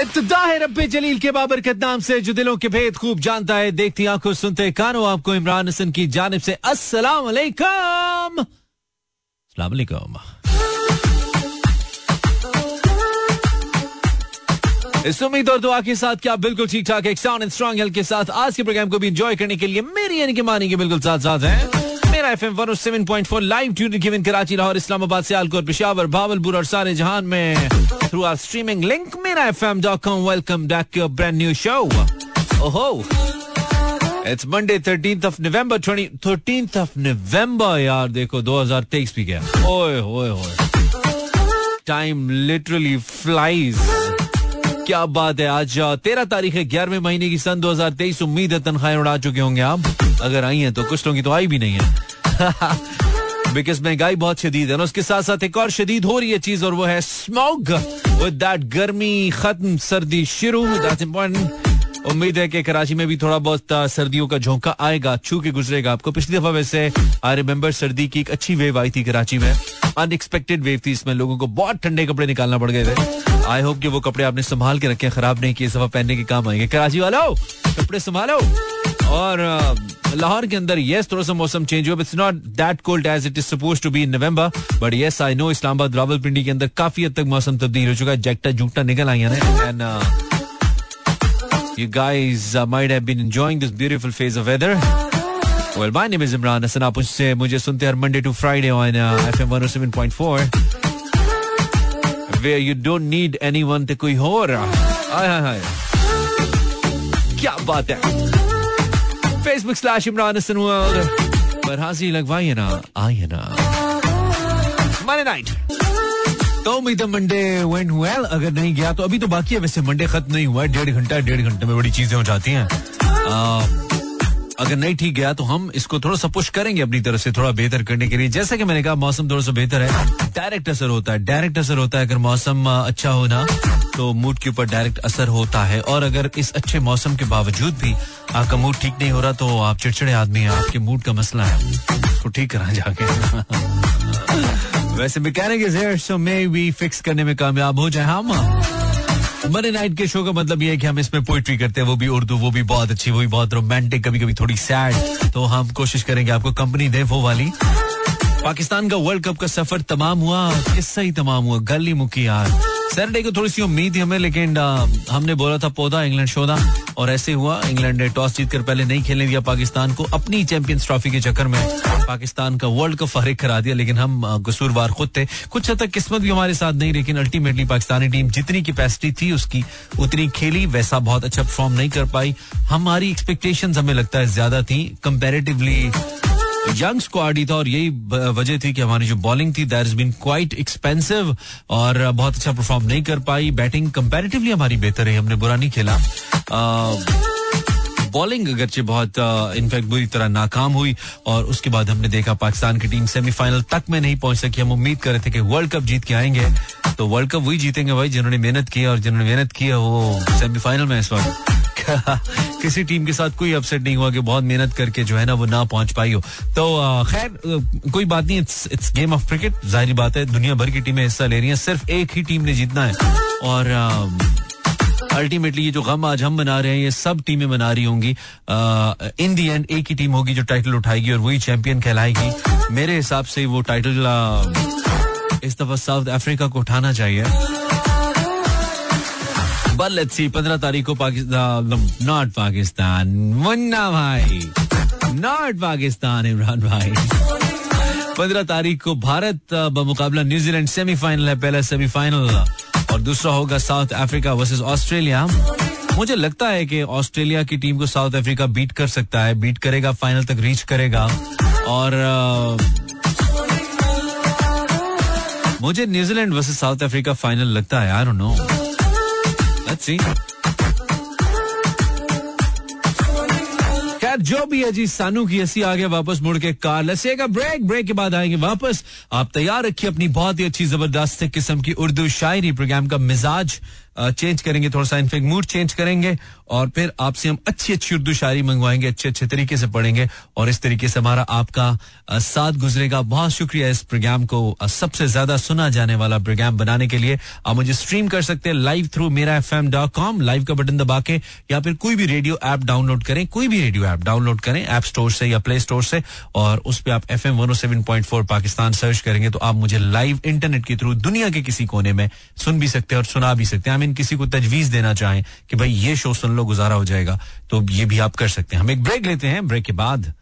इब्तदा है रब्बे जलील के नाम से जो दिलों के भेद खूब जानता है, देखती आँखों सुनते कानों, आपको इमरान हसन की जानब से अस्सलाम वालेकुम इस उम्मीद और दुआ के साथ क्या बिल्कुल ठीक ठाक एक साउंड एंड स्ट्रॉन्ग हेल्थ के साथ आज के प्रोग्राम को भी एंजॉय करने के लिए मेरी यानी कि मानी के बिल्कुल साथ साथ हैं। Mera F M one seven point four live tune given Karachi Lahore Islamabad Sialkot Peshawar Bahawalpur और सारे जहान में through our streaming link Mera F M dot com welcome back to brand new show ओहो it's Monday thirteenth of November twenty thirteenth of November यार देखो 2023 भी गया। ओए ओए ओए। टाइम लिटरली फ्लाइज क्या बात है आज तेरह तारीख है, ग्यारहवें महीने की सन 2023 उम्मीद है तनख्वाहें उड़ा चुके होंगे आप। अगर आई हैं तो कुछ लोगों की तो आई भी नहीं है। बिकॉज़ महँगाई बहुत शदीद है ना। उसके साथ साथ एक और शदीद हो रही है चीज़ और वो है स्मोक विद दैट गर्मी, खत्म, सर्दी शुरू दैट्स इंपॉर्टेंट उम्मीद है कि कराची में भी थोड़ा बहुत सर्दियों का झोंका आएगा छू के गुजरेगा आपको। पिछली दफ़ा वैसे आई रिमेम्बर सर्दी की एक अच्छी वेव आई थी कराची में। अनएक्सपेक्टेड वेव थी इसमें। लोगों को बहुत ठंडे कपड़े निकालना पड़ गए थे। आई होप कि वो कपड़े आपने संभाल के रखे खराब नहीं किए सफ़ा पहनने के काम आएँगे। कराची वालों, कपड़े संभालो। और लाहौर के अंदर यस थोड़ा सा मौसम चेंज हुआ it's not that cold as it is suppose to be in November but yes I know Islamabad Rawalpindi के अंदर काफ़ी हद तक मौसम तब्दील हो चुका है जैकटा जूटा निकल आई है You guys uh, might have been enjoying this beautiful phase of weather. Well, my name is Imran Hassan. आप मुझसे मुझे सुनते Monday to Friday on uh, FM 107.4. where you don't need anyone to कोई हो रहा हाय हाय क्या बात है फेसबुक स्लैश इमरान हसन पर हाजी लगवाइए ना आइए ना माने नाइट तो उम्मीद है मंडे वेंट वेल अगर नहीं गया तो अभी तो बाकी है। वैसे मंडे खत्म नहीं हुआ है। डेढ़ घंटा, डेढ़ घंटे में बड़ी चीज़ें हो जाती हैं। अगर नहीं ठीक गया तो हम इसको थोड़ा सा पुश करेंगे अपनी तरफ़ से, थोड़ा बेहतर करने के लिए। जैसे कि मैंने कहा, मौसम थोड़ा सा बेहतर है। डायरेक्ट असर होता है डायरेक्ट असर होता है अगर मौसम अच्छा हो ना तो मूड के ऊपर डायरेक्ट असर होता है। और अगर इस अच्छे मौसम के बावजूद भी आपका मूड ठीक नहीं हो रहा तो आप चिड़चिड़े आदमी हैं, आपके मूड का मसला है। तो ठीक करा जाके। वैसे mechanic so maybe fix करने में कामयाब हो जाए हम? मनी नाइट के शो का मतलब ये है कि हम इसमें पोइट्री करते हैं, वो भी उर्दू, वो भी बहुत अच्छी, वो भी बहुत रोमांटिक कभी कभी थोड़ी सैड तो हम कोशिश करेंगे आपको कंपनी दे वो वाली। पाकिस्तान का वर्ल्ड कप का सफ़र तमाम हुआ, किस्सा ही तमाम हुआ, गली मुकी यार। सैटरडे को थोड़ी सी उम्मीद थी हमें, लेकिन हमने बोला था पौधा, इंग्लैंड शोधा, और ऐसे हुआ, इंग्लैंड ने टॉस जीतकर पहले नहीं खेलने दिया पाकिस्तान को अपनी चैंपियंस ट्रॉफी के चक्कर में। पाकिस्तान का वर्ल्ड कप फारिग करा दिया, लेकिन हम कसूरवार खुद थे। कुछ हद तक किस्मत भी हमारे साथ नहीं लेकिन अल्टीमेटली पाकिस्तानी टीम जितनी कैपेसिटी थी, उसकी उतनी खेली, वैसा बहुत अच्छा परफॉर्म नहीं कर पाई। हमारी एक्सपेक्टेशन हमें लगता है ज़्यादा थी कंपेरेटिवली यंग स्क्वाड ही था और यही वजह थी कि हमारी जो बॉलिंग थी that is been quite expensive और बहुत अच्छा परफॉर्म नहीं कर पाई। बैटिंग कंपैरेटिवली हमारी बेहतर है, हमने बुरा नहीं खेला। बॉलिंग अगरचे बहुत इनफैक्ट बुरी तरह नाकाम हुई और उसके बाद हमने देखा पाकिस्तान की टीम सेमीफाइनल तक में नहीं पहुँच सकी। हम उम्मीद कर रहे थे कि वर्ल्ड कप जीत के आएँगे। तो वर्ल्ड कप वही जीतेंगे भाई जिन्होंने मेहनत की और जिन्होंने मेहनत की है वो सेमीफाइनल में इस वक्त किसी टीम के साथ कोई अपसेट नहीं हुआ कि बहुत मेहनत करके जो है ना वो ना पहुँच पाई हो। तो खैर कोई बात नहीं it's it's game of cricket ज़ाहिर बात है, दुनिया भर की टीमें हिस्सा ले रही हैं। सिर्फ़ एक ही टीम ने जीतना है। और अल्टीमेटली ये जो गम आज हम बना रहे हैं, ये सब टीमें बना रही होंगी। इन दी एंड एक ही टीम होगी जो टाइटल उठाएगी और वही चैंपियन कहलाएगी। मेरे हिसाब से वो टाइटल इस दफ़ा साउथ अफ्रीका को उठाना चाहिए। बट लेट्स सी पंद्रह तारीख को पाकिस्तान नॉट पाकिस्तान। मुन्ना भाई नॉट पाकिस्तान, इमरान भाई। पंद्रह तारीख को भारत बमुकाबला न्यूजीलैंड सेमीफाइनल है, पहला सेमीफाइनल। और दूसरा होगा साउथ अफ्रीका वर्सेस ऑस्ट्रेलिया। मुझे लगता है कि ऑस्ट्रेलिया की टीम को साउथ अफ्रीका बीट कर सकता है, बीट करेगा, फाइनल तक रीच करेगा। और मुझे New Zealand versus South Africa final लगता है आई डोंट नो See. खैर, जो भी है जी, सानू की हसी आगे वापस मुड़ के कार। लसेगा ब्रेक ब्रेक के बाद आएँगे वापस। आप तैयार रखिए अपनी बहुत ही अच्छी, ज़बरदस्त किस्म की उर्दू शायरी प्रोग्राम का मिजाज। चेंज करेंगे, थोड़ा सा इनफेक्ट मूड चेंज करेंगे और फिर आपसे हम अच्छी अच्छी उर्दू शायरी मंगवाएँगे, अच्छे अच्छे तरीके से पढ़ेंगे और इस तरीके से हमारा आपका साथ गुजरेगा। बहुत शुक्रिया इस प्रोग्राम को सबसे ज़्यादा सुना जाने वाला प्रोग्राम बनाने के लिए। आप मुझे स्ट्रीम कर सकते हैं live through Mera F M dot com live का बटन दबा के या फिर कोई भी रेडियो ऐप डाउनलोड करें, कोई भी रेडियो ऐप डाउनलोड करें ऐप स्टोर से या प्ले स्टोर से और उस पर आप F M one seven point four Pakistan search करेंगे तो आप मुझे लाइव इंटरनेट के थ्रू दुनिया के किसी कोने में सुन भी सकते हैं और सुना भी सकते हैं। इन किसी को तजवीज देना चाहें कि भाई ये शो सुन लो, गुजारा हो जाएगा तो ये भी आप कर सकते हैं। हम एक ब्रेक लेते हैं, ब्रेक के बाद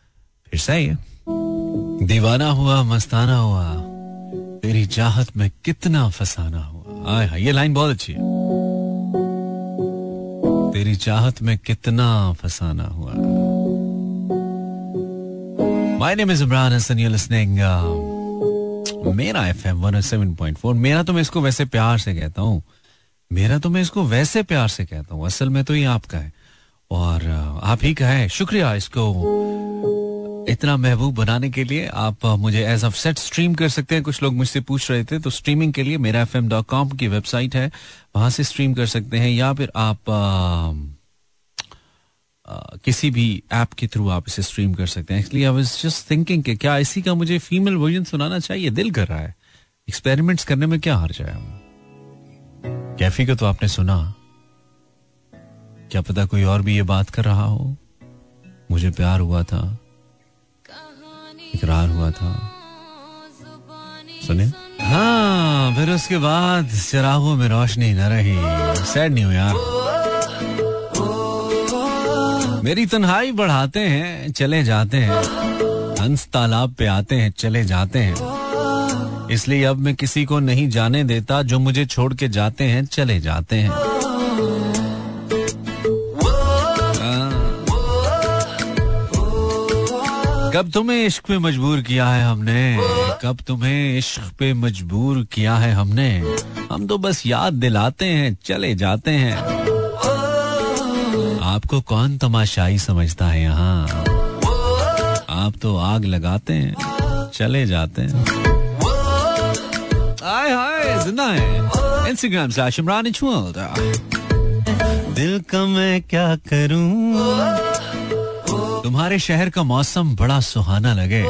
फिर सही है दीवाना हुआ, मस्ताना हुआ, तेरी चाहत में कितना फसाना हुआ। आय ये लाइन बहुत अच्छी है। तेरी चाहत में कितना फसाना हुआ। My name is Imran Hasan you listening Mera FM 107.4 Mera तो मैं इसको वैसे प्यार से कहता हूँ मेरा तो मैं इसको वैसे प्यार से कहता हूँ असल में तो ये आपका है। और आप ही का है। शुक्रिया इसको इतना महबूब बनाने के लिए। आप मुझे एज ऑफ़ सेट स्ट्रीम कर सकते हैं। कुछ लोग मुझसे पूछ रहे थे तो स्ट्रीमिंग के लिए मेरा एफ़ की वेबसाइट है। वहाँ से स्ट्रीम कर सकते हैं या फिर आप आ, आ, किसी भी ऐप के थ्रू आप इसे स्ट्रीम कर सकते हैं। Actually I was just thinking कि क्या इसी का मुझे फीमेल वर्जन सुनाना चाहिए? दिल कर रहा है। एक्सपेरिमेंट्स करने में क्या हार जाए कैफी को तो आपने सुना। क्या पता कोई और भी ये बात कर रहा हो? मुझे प्यार हुआ था। इकरार हुआ था। सुने? हाँ फिर उसके बाद चिरागों में रोशनी न रही। सैड नहीं हो यार। मेरी तन्हाई बढ़ाते हैं, चले जाते हैं। हंस तालाब पे आते हैं, चले जाते हैं। इसलिए अब मैं किसी को नहीं जाने देता, जो मुझे छोड़ के जाते हैं, चले जाते हैं। कब तुम्हें इश्क पे मजबूर किया है हमने? कब तुम्हें इश्क पे मजबूर किया है हमने? हम तो बस याद दिलाते हैं, चले जाते हैं। आपको कौन तमाशाई समझता है यहाँ? आप तो आग लगाते हैं, चले जाते हैं। आए हाय ज़िंदा है इंस्टाग्राम से आशिमरान दिल का मैं क्या करूँ? तुम्हारे शहर का मौसम बड़ा सुहाना लगे।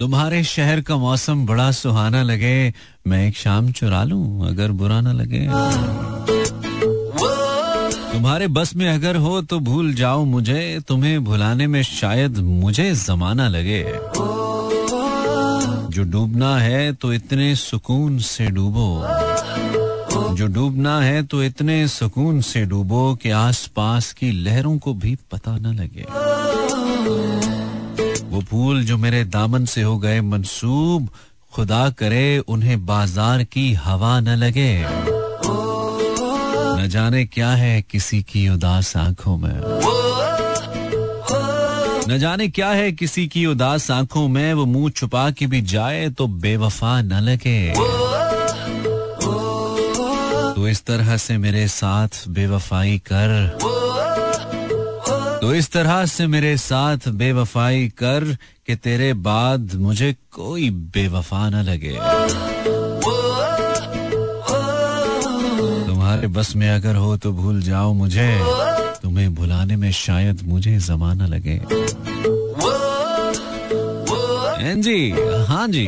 तुम्हारे शहर का मौसम बड़ा सुहाना लगे। मैं एक शाम चुरा लूँ अगर बुरा ना लगे। तुम्हारे बस में अगर हो तो भूल जाओ मुझे। तुम्हें भुलाने में शायद मुझे जमाना लगे। जो डूबना है तो इतने सुकून से डूबो। जो डूबना है तो इतने सुकून से डूबो कि आसपास की लहरों को भी पता न लगे। वो फूल जो मेरे दामन से हो गए मंसूब, खुदा करे उन्हें बाज़ार की हवा न लगे। न जाने क्या है किसी की उदास आँखों में। न जाने क्या है किसी की उदास आँखों में, वो मुँह छुपा के भी जाए तो बेवफा न लगे। तो इस तरह से मेरे साथ बेवफाई कर। तो इस तरह से मेरे साथ बेवफाई कर कि तेरे बाद मुझे कोई बेवफा न लगे। तुम्हारे बस में अगर हो तो भूल जाओ मुझे। तुम्हें भुलाने में शायद मुझे जमाना लगे। जी हाँ जी।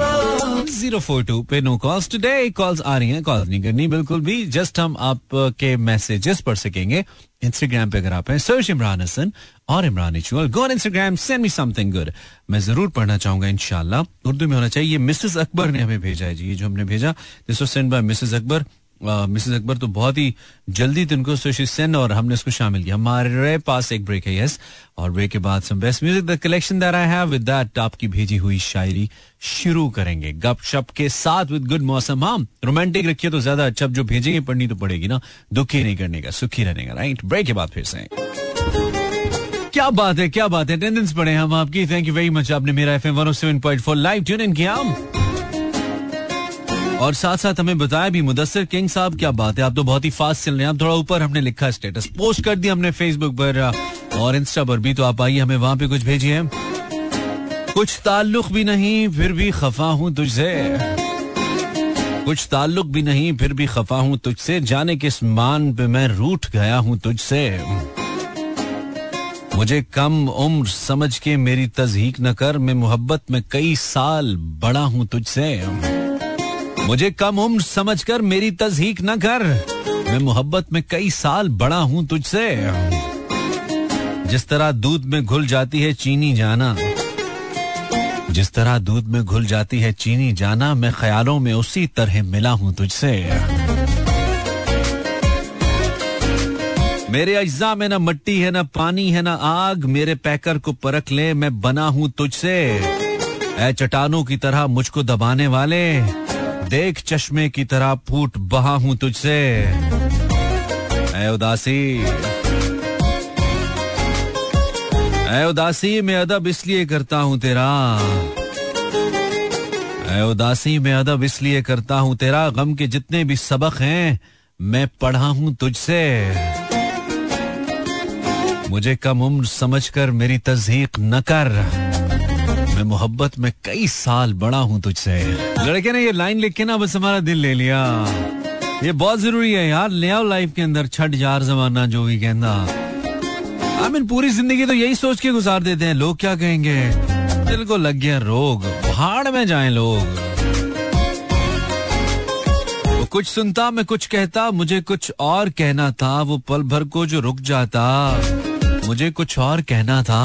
ज़ीरो फोर टू पे नो कॉल्स टुडे कॉल्स आ रही हैं कॉल नहीं करनी, बिल्कुल भी। जस्ट हम आपके मैसेजेस पढ़ सकेंगे। इंस्टाग्राम पे अगर आप हैं सर्च इमरान हसन और Imran इचुअल go Instagram send me something good मैं ज़रूर पढ़ना चाहूँगा इनशाला उर्दू में होना चाहिए, मिसेस अकबर ने हमें भेजा है। जी, ये जो हमने भेजा this was send by Mrs Akbar. Mrs Akbar तो बहुत ही जल्दी तुमको सुशी सेन और हमने उसको शामिल किया। हमारे पास एक ब्रेक है यस और ब्रेक के बाद some best music the collection that I have with that आपकी भेजी हुई शायरी शुरू करेंगे। गप शप के साथ विद गुड मौसम। हाँ रोमांटिक रखिए तो ज़्यादा अच्छा जो भेजेंगे पढ़नी तो पड़ेगी ना। दुखी नहीं करने का, सुखी रहने का राइट ब्रेक के बाद फिर से। क्या बात है, क्या बात है। अटेंडेंस पढ़े हम आपकी। थैंक यू वेरी मच आपने Mera F M one seven point four live tune in किया। और साथ साथ हमें बताया भी, मुदस्सर किंग साहब, क्या बात है? आप तो बहुत ही फास्ट चल रहे हैं। आप थोड़ा ऊपर हमने लिखा स्टेटस पोस्ट कर दिया हमने फेसबुक पर और इंस्टा पर भी तो आप आइए, हमें वहाँ पे कुछ भेजिए। कुछ ताल्लुक भी नहीं, फिर भी खफा हूँ तुझसे। कुछ ताल्लुक भी नहीं, फिर भी खफा हूँ तुझसे। जाने किस मान पे मैं रूठ गया हूँ तुझसे। मुझे कम उम्र समझ के मेरी तजहीक न कर, मैं मोहब्बत में कई साल बड़ा हूँ तुझसे। मुझे कम उम्र समझ कर मेरी तजहीक न कर। मैं मोहब्बत में कई साल बड़ा हूँ तुझसे। जिस तरह दूध में घुल जाती है चीनी जाना। जिस तरह दूध में घुल जाती है चीनी जाना, मैं ख्यालों में उसी तरह मिला हूँ तुझसे। मेरे अज्जा में ना मट्टी है, ना पानी है, ना आग। मेरे पैकर को परख ले, मैं बना हूँ तुझसे। ऐ चटानों की तरह मुझको दबाने वाले। देख चश्मे की तरह फूट बहा हूँ तुझसे। ऐ उदासी। ऐ उदासी, में अदब इसलिए करता हूँ तेरा। ऐ उदासी, में अदब इसलिए करता हूँ तेरा। गम के जितने भी सबक हैं, मैं पढ़ा हूँ तुझसे। मुझे कम उम्र समझकर मेरी तस्दीक न कर। मैं मोहब्बत में कई साल बड़ा हूँ तुझसे। लड़के ने ये लाइन लिख के ना बस हमारा दिल ले लिया। ये बहुत ज़रूरी है यार, ले आओ लाइफ के अंदर, छठ जार जमाना जो भी कहना। आई मीन पूरी ज़िंदगी तो यही सोच के गुजार देते हैं, लोग क्या कहेंगे? दिल को लग गया रोग पहाड़ में जाए लोग। वो कुछ सुनता, मैं कुछ कहता, मुझे कुछ और कहना था, वो पल भर को जो रुक जाता, मुझे कुछ और कहना था।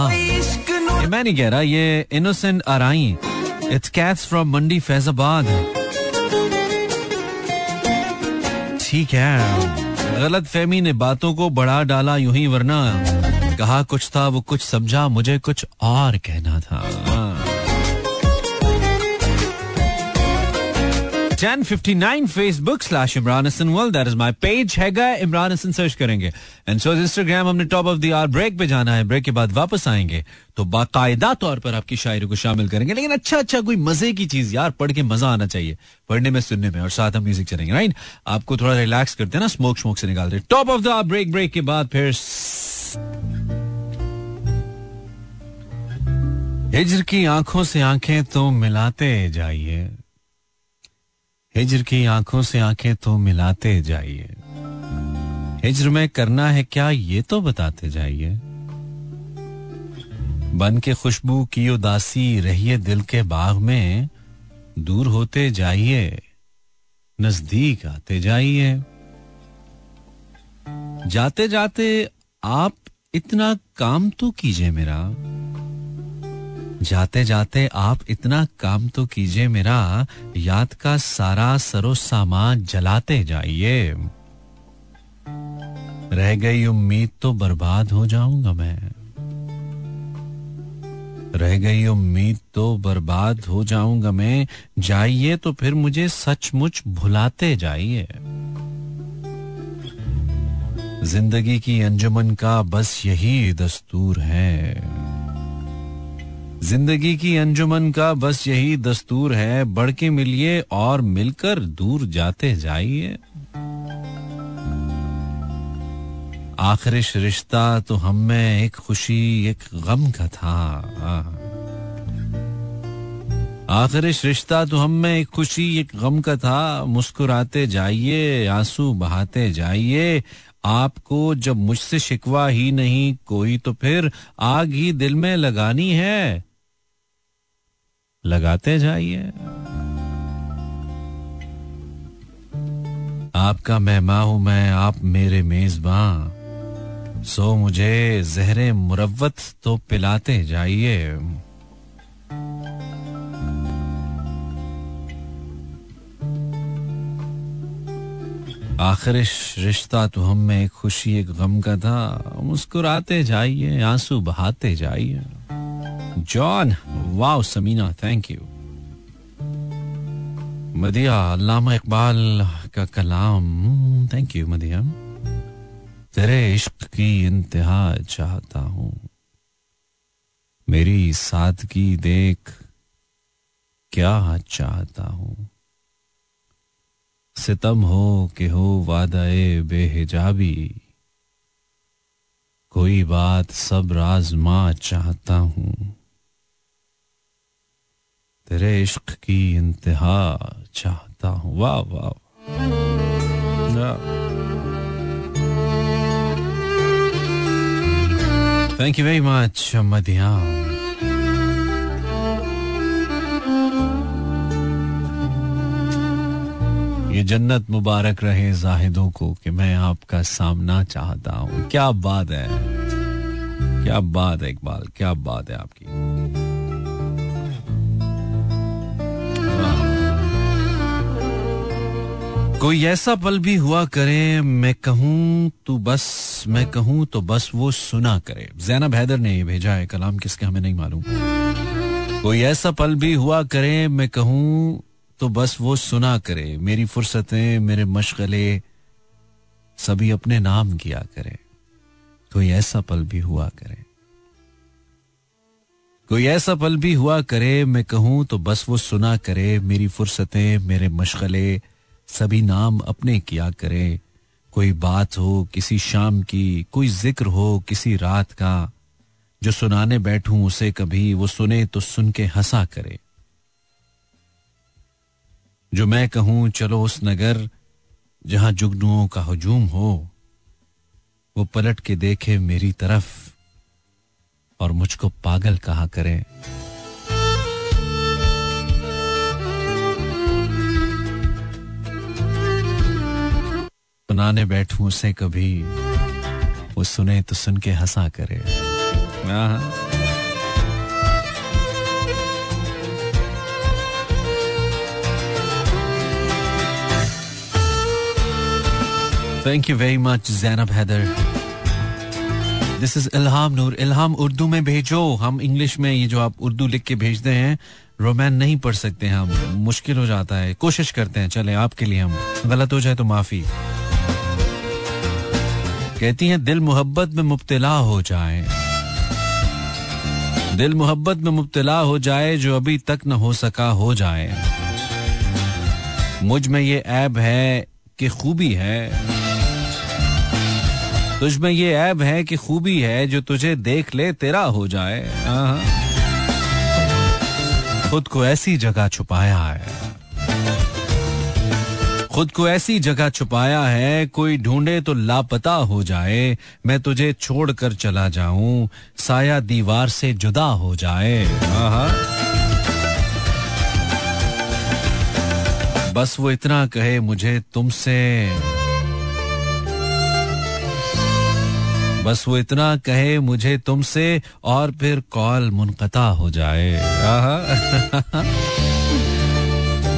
मैं नहीं कह रहा, ये innocent Arain it's cats from Mandi Faizabad ठीक है। गलत फहमी ने बातों को बढ़ा डाला यूँ ही, वरना कहा कुछ था, वो कुछ समझा, मुझे कुछ और कहना था। 1059 Facebook slash Imran Hassan World. That is my page. हैगा इमरान हसन सर्च करेंगे एंड सो इंस्टाग्राम हमने top of the hour break पे जाना है ब्रेक के बाद वापस आएँगे तो बाकायदा तौर पर आपकी शायरी को शामिल करेंगे लेकिन अच्छा अच्छा कोई मज़े की चीज़ यार पढ़ के मज़ा आना चाहिए पढ़ने में सुनने में और साथ हम म्यूज़िक चलेंगे राइट आपको थोड़ा रिलैक्स करते हैं ना स्मोक स्मोक से निकालते हैं top of the hour break break के बाद फिर हिजर की आँखों से आँखें तो मिलाते जाइए हिजर की आँखों से आँखें तो मिलाते जाइए। हिजर में करना है क्या, ये तो बताते जाइए। बन के खुशबू की उदासी, रहिए दिल के बाग में। दूर होते जाइए, नज़दीक आते जाइए। जाते जाते आप इतना काम तो कीजिए मेरा। जाते जाते आप इतना काम तो कीजिए मेरा, याद का सारा सरो सामान जलाते जाइए। रह गई उम्मीद तो बर्बाद हो जाऊँगा मैं। रह गई उम्मीद तो बर्बाद हो जाऊँगा मैं। जाइए तो फिर मुझे सचमुच भुलाते जाइए। ज़िंदगी की अंजुमन का बस यही दस्तूर है। ज़िंदगी की अंजुमन का बस यही दस्तूर है बढ़ के मिलिए और मिलकर दूर जाते जाइए। आखिरिश रिश्ता तो हम में एक खुशी, एक गम का था। आखिरिश रिश्ता तो हम में एक खुशी, एक गम का था। मुस्कुराते जाइए, आँसू बहाते जाइए। आपको जब मुझसे शिकवा ही नहीं, कोई तो फिर आग ही दिल में लगानी है। लगाते जाइए। आपका मेहमा हूँ, मैं आप मेरे मेजबान। सो मुझे जहरे मुरवत तो पिलाते जाइए। आखिर रिश्ता तो हम में एक खुशी, एक गम का था। मुस्कुराते जाइए, आँसू बहाते जाइए। John wow Samina thank you Madiya Iqbal का कलाम थैंक यू मदिया तेरे इश्क की इंतहा चाहता हूँ मेरी सादगी देख क्या चाहता हूँ सितम हो कि हो वादाए बेहिजाबी कोई बात सब राजमा चाहता हूँ तेरे इश्क की इंतहा चाहता हूँ। वाह वाह। Thank you very much Madiya. ये जन्नत मुबारक रहे जाहिदों को कि मैं आपका सामना चाहता हूँ। क्या बात है? क्या बात है इकबाल? क्या बात है आपकी? कोई ऐसा पल भी हुआ करे, मैं कहूँ तो बस, मैं कहूँ तो बस वो सुना करे। जैनब हैदर ने ये भेजा है, कलाम किसके हमें नहीं मालूम। कोई ऐसा पल भी हुआ करे, मैं कहूँ तो बस वो सुना करे। मेरी फुर्सतें, मेरे मशगले, सभी अपने नाम किया करे। कोई ऐसा पल भी हुआ करे। कोई ऐसा पल भी हुआ करे, मैं कहूँ तो बस वो सुना करे। मेरी फुर्सतें, मेरे मशगले सभी नाम अपने किया करे। कोई बात हो, किसी शाम की, कोई ज़िक्र हो, किसी रात का, जो सुनाने बैठूं उसे कभी, वो सुने तो सुन के हंसा करे। जो मैं कहूँ, चलो उस नगर, जहाँ जुगनुओं का हजूम हो, वो पलट के देखे मेरी तरफ़, और मुझको पागल कहा करे। बनाने बैठूं उसे कभी वो सुने तो सुन के हंसा करे। Thank you very much Zainab Haider this is Ilham Noor Ilham Urdu में भेजो। हम इंग्लिश में ये जो आप उर्दू लिख के भेजते हैं रोमैन नहीं पढ़ सकते हम। मुश्किल हो जाता है। कोशिश करते हैं। चले आपके लिए हम। गलत हो जाए तो माफ़ी। कहती हैं, दिल मोहब्बत में मुब्तला हो जाए। दिल मोहब्बत में मुब्तला हो जाए, जो अभी तक न हो सका हो जाए। मुझमें ये ऐब है कि खूबी है। तुझ में ये ऐब है कि खूबी है, जो तुझे देख ले, तेरा हो जाए। हाँ। खुद को ऐसी जगह छुपाया है। खुद को ऐसी जगह छुपाया है, कोई ढूंढे तो लापता हो जाए, मैं तुझे छोड़कर चला जाऊँ, साया दीवार से जुदा हो जाए। बस वो इतना कहे मुझे तुमसे। बस वो इतना कहे मुझे तुमसे, और फिर कॉल मुनकता हो जाए।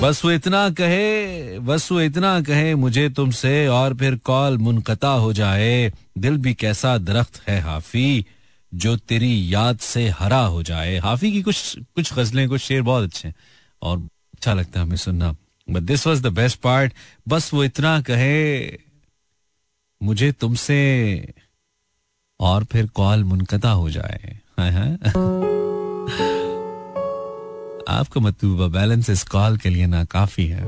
बस वो इतना कहे, बस वो इतना कहे मुझे तुमसे और फिर कॉल मुनकता हो जाए। दिल भी कैसा दरख्त है हाफी, जो तेरी याद से हरा हो जाए। हाफी की कुछ कुछ गजलें, कुछ शेर बहुत अच्छे हैं और अच्छा लगता है हमें सुनना। But this was the best part बस वो इतना कहे, मुझे तुमसे और फिर कॉल मुनकता हो जाए। आपका मतलब बैलेंस इस कॉल के लिए ना काफ़ी है।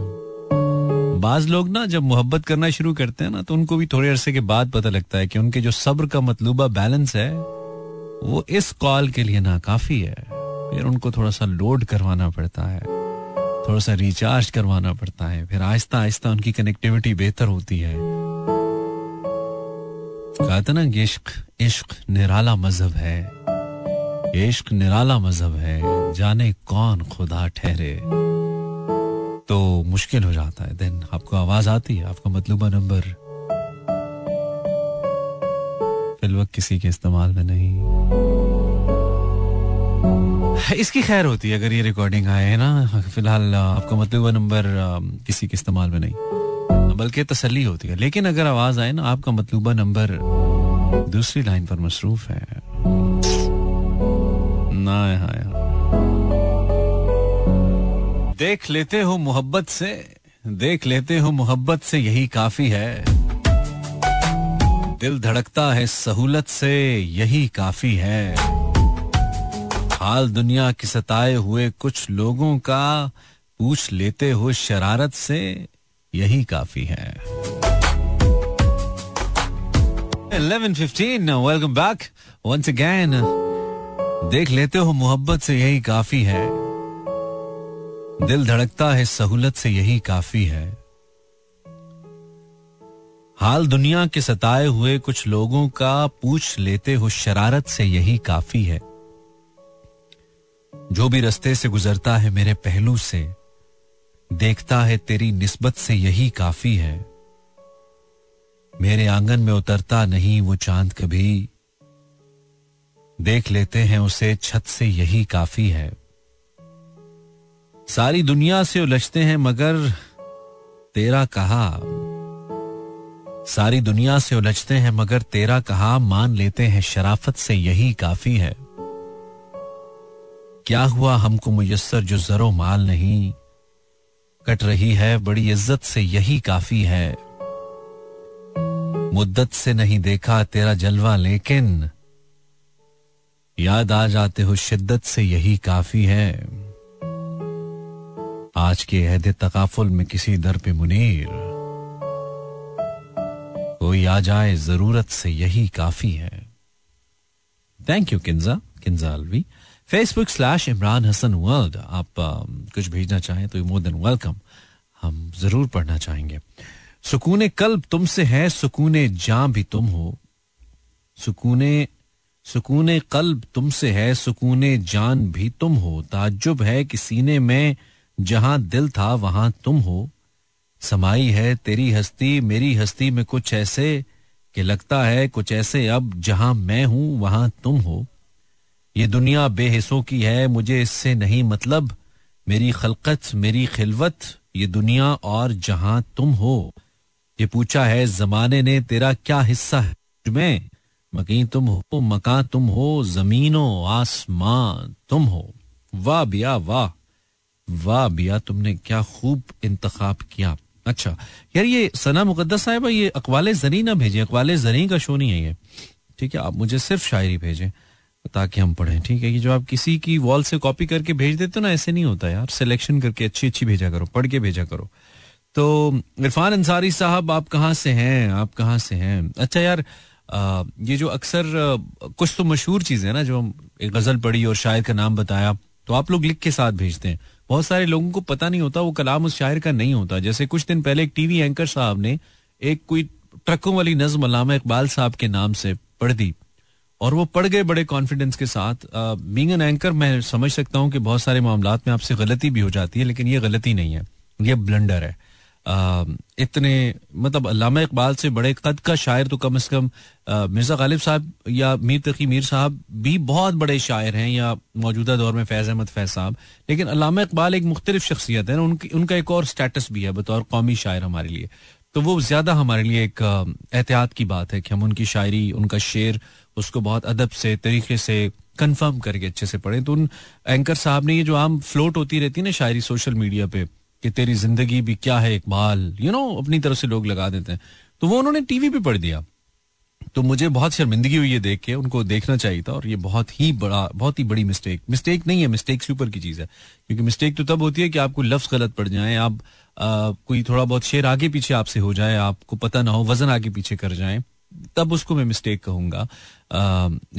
बाज लोग ना जब मोहब्बत करना शुरू करते हैं ना तो उनको भी थोड़े अरसे के बाद पता लगता है कि उनके जो सब्र का मतलूबा बैलेंस है, वो इस कॉल के लिए ना काफ़ी है। फिर उनको थोड़ा सा लोड करवाना पड़ता है, थोड़ा सा रिचार्ज करवाना पड़ता है, फिर आहिस्ता आहिस्ता उनकी कनेक्टिविटी बेहतर होती है। कहा था ना, इश्क इश्क निराला मज़हब है। इश्क निराला मज़हब है, जाने कौन खुदा ठहरे। तो मुश्किल हो जाता है, देन आपको आवाज़ आती है, आपका मतलूबा नंबर। फिल किसी के इस्तेमाल में नहीं। इसकी खैर होती है, अगर ये रिकॉर्डिंग आए, है ना? फ़िलहाल आपका मतलूबा नंबर किसी के इस्तेमाल में नहीं। बल्कि तसली होती है, लेकिन अगर आवाज़ आए ना, आपका मतलूबा नंबर दूसरी लाइन पर मसरूफ है। ना देख लेते हो मोहब्बत से, देख लेते हो मोहब्बत से यही काफ़ी है। दिल धड़कता है सहूलत से, यही काफ़ी है। हाल दुनिया की सताए हुए कुछ लोगों का पूछ लेते हो शरारत से, यही काफ़ी है। 11:15 वेलकम बैक वंस अगेन देख लेते हो, मोहब्बत से यही काफ़ी है। दिल धड़कता है, सहूलत से यही काफ़ी है। हाल दुनिया के सताए हुए कुछ लोगों का पूछ लेते हो, शरारत से यही काफ़ी है। जो भी रस्ते से गुजरता है, मेरे पहलू से, देखता है तेरी निस्बत से यही काफ़ी है। मेरे आँगन में उतरता नहीं वो चाँद कभी। देख लेते हैं उसे, छत से यही काफ़ी है। सारी दुनिया से उलझते हैं, मगर तेरा कहा, सारी दुनिया से उलझते हैं, मगर तेरा कहा मान लेते हैं, शराफत से यही काफ़ी है। क्या हुआ हमको मुयसर जो जरो माल नहीं? कट रही है, बड़ी इज़्ज़त से यही काफ़ी है। मुद्दत से नहीं देखा तेरा जलवा, लेकिन याद आ जाते हो शिद्दत से यही काफ़ी है। आज के अहद तकाफुल में किसी दर पे मुनीर। कोई आ जाए ज़रूरत से यही काफ़ी है। Thank you Kinza Kinza Alvi Facebook slash Imran Hasan world आप आ, कुछ भेजना चाहें तो मोर देन वेलकम हम ज़रूर पढ़ना चाहेंगे। सुकून कल्ब तुमसे है सुकून जां भी तुम हो। सुकून सुकून कल्ब तुमसे है, सुकून जान भी तुम हो। ताज्जुब है कि सीने में जहाँ दिल था, वहाँ तुम हो। समाई है तेरी हस्ती, मेरी हस्ती में कुछ ऐसे कि लगता है कुछ ऐसे अब जहाँ मैं हूँ, वहाँ तुम हो। ये दुनिया बेहिसों की है, मुझे इससे नहीं मतलब। मेरी खलकत, मेरी खिलवत, ये दुनिया और जहाँ तुम हो। ये पूछा है, जमाने ने तेरा क्या हिस्सा है? में मकीन तुम हो मका तुम हो, जमीनो, आसमान तुम हो। वाह बिया, वाह। वाह बिया, तुमने क्या खूब इंतखाब किया। अच्छा यार ये सना मुकद्दस साहब, ये अकवाल जरी ना भेजे, अकवाल जरी का शो नहीं है ये। ठीक है, आप मुझे सिर्फ़ शायरी भेजें, ताकि हम पढ़ें। ठीक है कि जो आप किसी की वॉल से कॉपी करके भेज देते हो ना, ऐसे नहीं होता यार। सिलेक्शन करके अच्छी अच्छी भेजा करो, पढ़ के भेजा करो। तो इरफान अंसारी साहब, आप कहाँ से हैं? आप कहाँ से हैं? अच्छा यार ये जो अक्सर कुछ तो मशहूर चीज़ें ना, जो एक गज़ल पढ़ी और शायर का नाम बताया तो आप लोग लिख के साथ भेजते हैं। बहुत सारे लोगों को पता नहीं होता, वो कलाम उस शायर का नहीं होता। जैसे कुछ दिन पहले एक टीवी एंकर साहब ने एक कोई ट्रकों वाली नज्म अलामा इकबाल साहब के नाम से पढ़ दी, और वो पढ़ गए बड़े कॉन्फिडेंस के साथ। बींग एन एंकर, मैं समझ सकता हूँ कि बहुत सारे मामला में आपसे गलती भी हो जाती है, लेकिन ये गलती नहीं है, ये ब्लंडर है। इतने मतलब अलामा इकबाल से बड़े कद का शायर तो कम अज़ कम मिर्ज़ा गालिब साहब या मीर तकी मीर साहब भी बहुत बड़े शायर हैं या मौजूदा दौर में फैज अहमद फैज साहब। लेकिन अलामा इकबाल एक मुख्तलिफ़ शख्सियत है ना उनकी, उनका एक और स्टेटस भी है बतौर कौमी शायर हमारे लिए। तो वो ज़्यादा हमारे लिए एक एहतियात की बात है कि हम उनकी शायरी, उनका शेर, उसको बहुत अदब से, तरीके से कंफर्म करके अच्छे से पढ़े। तो उन एंकर साहब ने ये जो आम फ्लोट होती रहती है ना शायरी सोशल मीडिया पे कि तेरी ज़िंदगी भी क्या है इकबाल? यू नो अपनी तरफ़ से लोग लगा देते हैं। तो वो उन्होंने टीवी पे पढ़ दिया। तो मुझे बहुत शर्मिंदगी हुई है देख के उनको देखना चाहिए था और ये बहुत ही बड़ा बहुत ही बड़ी मिस्टेक मिस्टेक नहीं है मिस्टेक से ऊपर की चीज़ है। क्योंकि मिस्टेक तो तब होती है कि आपको लफ्ज गलत पड़ जाए आप आ, कोई थोड़ा बहुत शेर आगे पीछे आपसे हो जाए आपको पता ना हो वज़न आगे पीछे कर जाए तब उसको मैं मिस्टेक कहूँगा।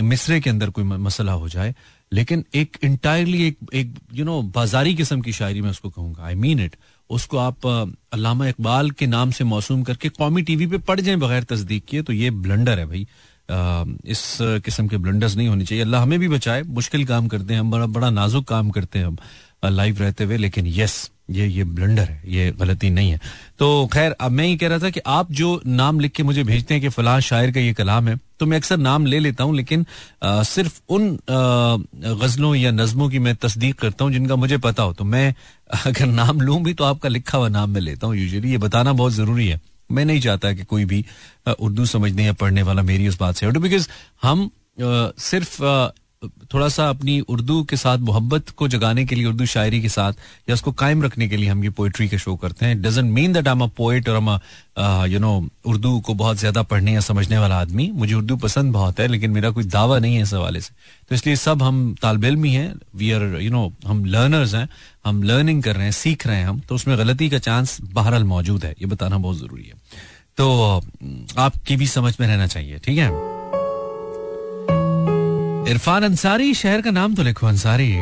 मिसरे के अंदर कोई मसला हो जाए। लेकिन एक इंटायरली एक एक यू नो बाजारी किस्म की शायरी मैं उसको कहूँगा। आई मीन इट उसको आप अलामा इकबाल के नाम से मौसूम करके कौमी टीवी पे पढ़ जाए बगैर तस्दीक किए तो ये ब्लंडर है भाई। आ, इस किस्म के ब्लंडर्स नहीं होने चाहिए। अल्लाह हमें भी बचाए मुश्किल काम करते हैं हम बड़ा बड़ा नाजुक काम करते हैं हम। लाइव रहते हुए लेकिन यस ये ये ब्लंडर है ये गलती नहीं है। तो खैर अब मैं ये कह रहा था कि आप जो नाम लिख के मुझे भेजते हैं कि फलां शायर का ये कलाम है तो मैं अक्सर नाम ले लेता हूँ लेकिन आ, सिर्फ़ उन गजलों या नज्मों की मैं तस्दीक करता हूँ जिनका मुझे पता हो। तो मैं अगर नाम लूँ भी तो आपका लिखा हुआ नाम मैं लेता हूँ। यूजली ये बताना बहुत ज़रूरी है। मैं नहीं चाहता कि कोई भी उर्दू समझने या पढ़ने वाला मेरी उस बात से बिकॉज़ हम सिर्फ़ थोड़ा सा अपनी उर्दू के साथ, मोहब्बत को जगाने के लिए, उर्दू शायरी के साथ, या उसको कायम रखने के लिए हम ये पोइट्री के शो करते हैं। Doesn't mean that I am a poet और यू नो उर्दू को बहुत ज़्यादा पढ़ने या समझने वाला आदमी। मुझे उर्दू पसंद बहुत है, लेकिन मेरा कोई दावा नहीं है इस हवाले से। तो इसलिए सब हम तालब इलम ही। वी आर यू नो हम लर्नर्स हैं। हम लर्निंग कर रहे हैं, सीख रहे हैं हम। तो उसमें गलती का चांस बहरहाल मौजूद है। ये बताना बहुत ज़रूरी है। तो आपकी भी समझ में रहना चाहिए, ठीक है? इरफान अंसारी, शहर का नाम तो लिखो अंसारी।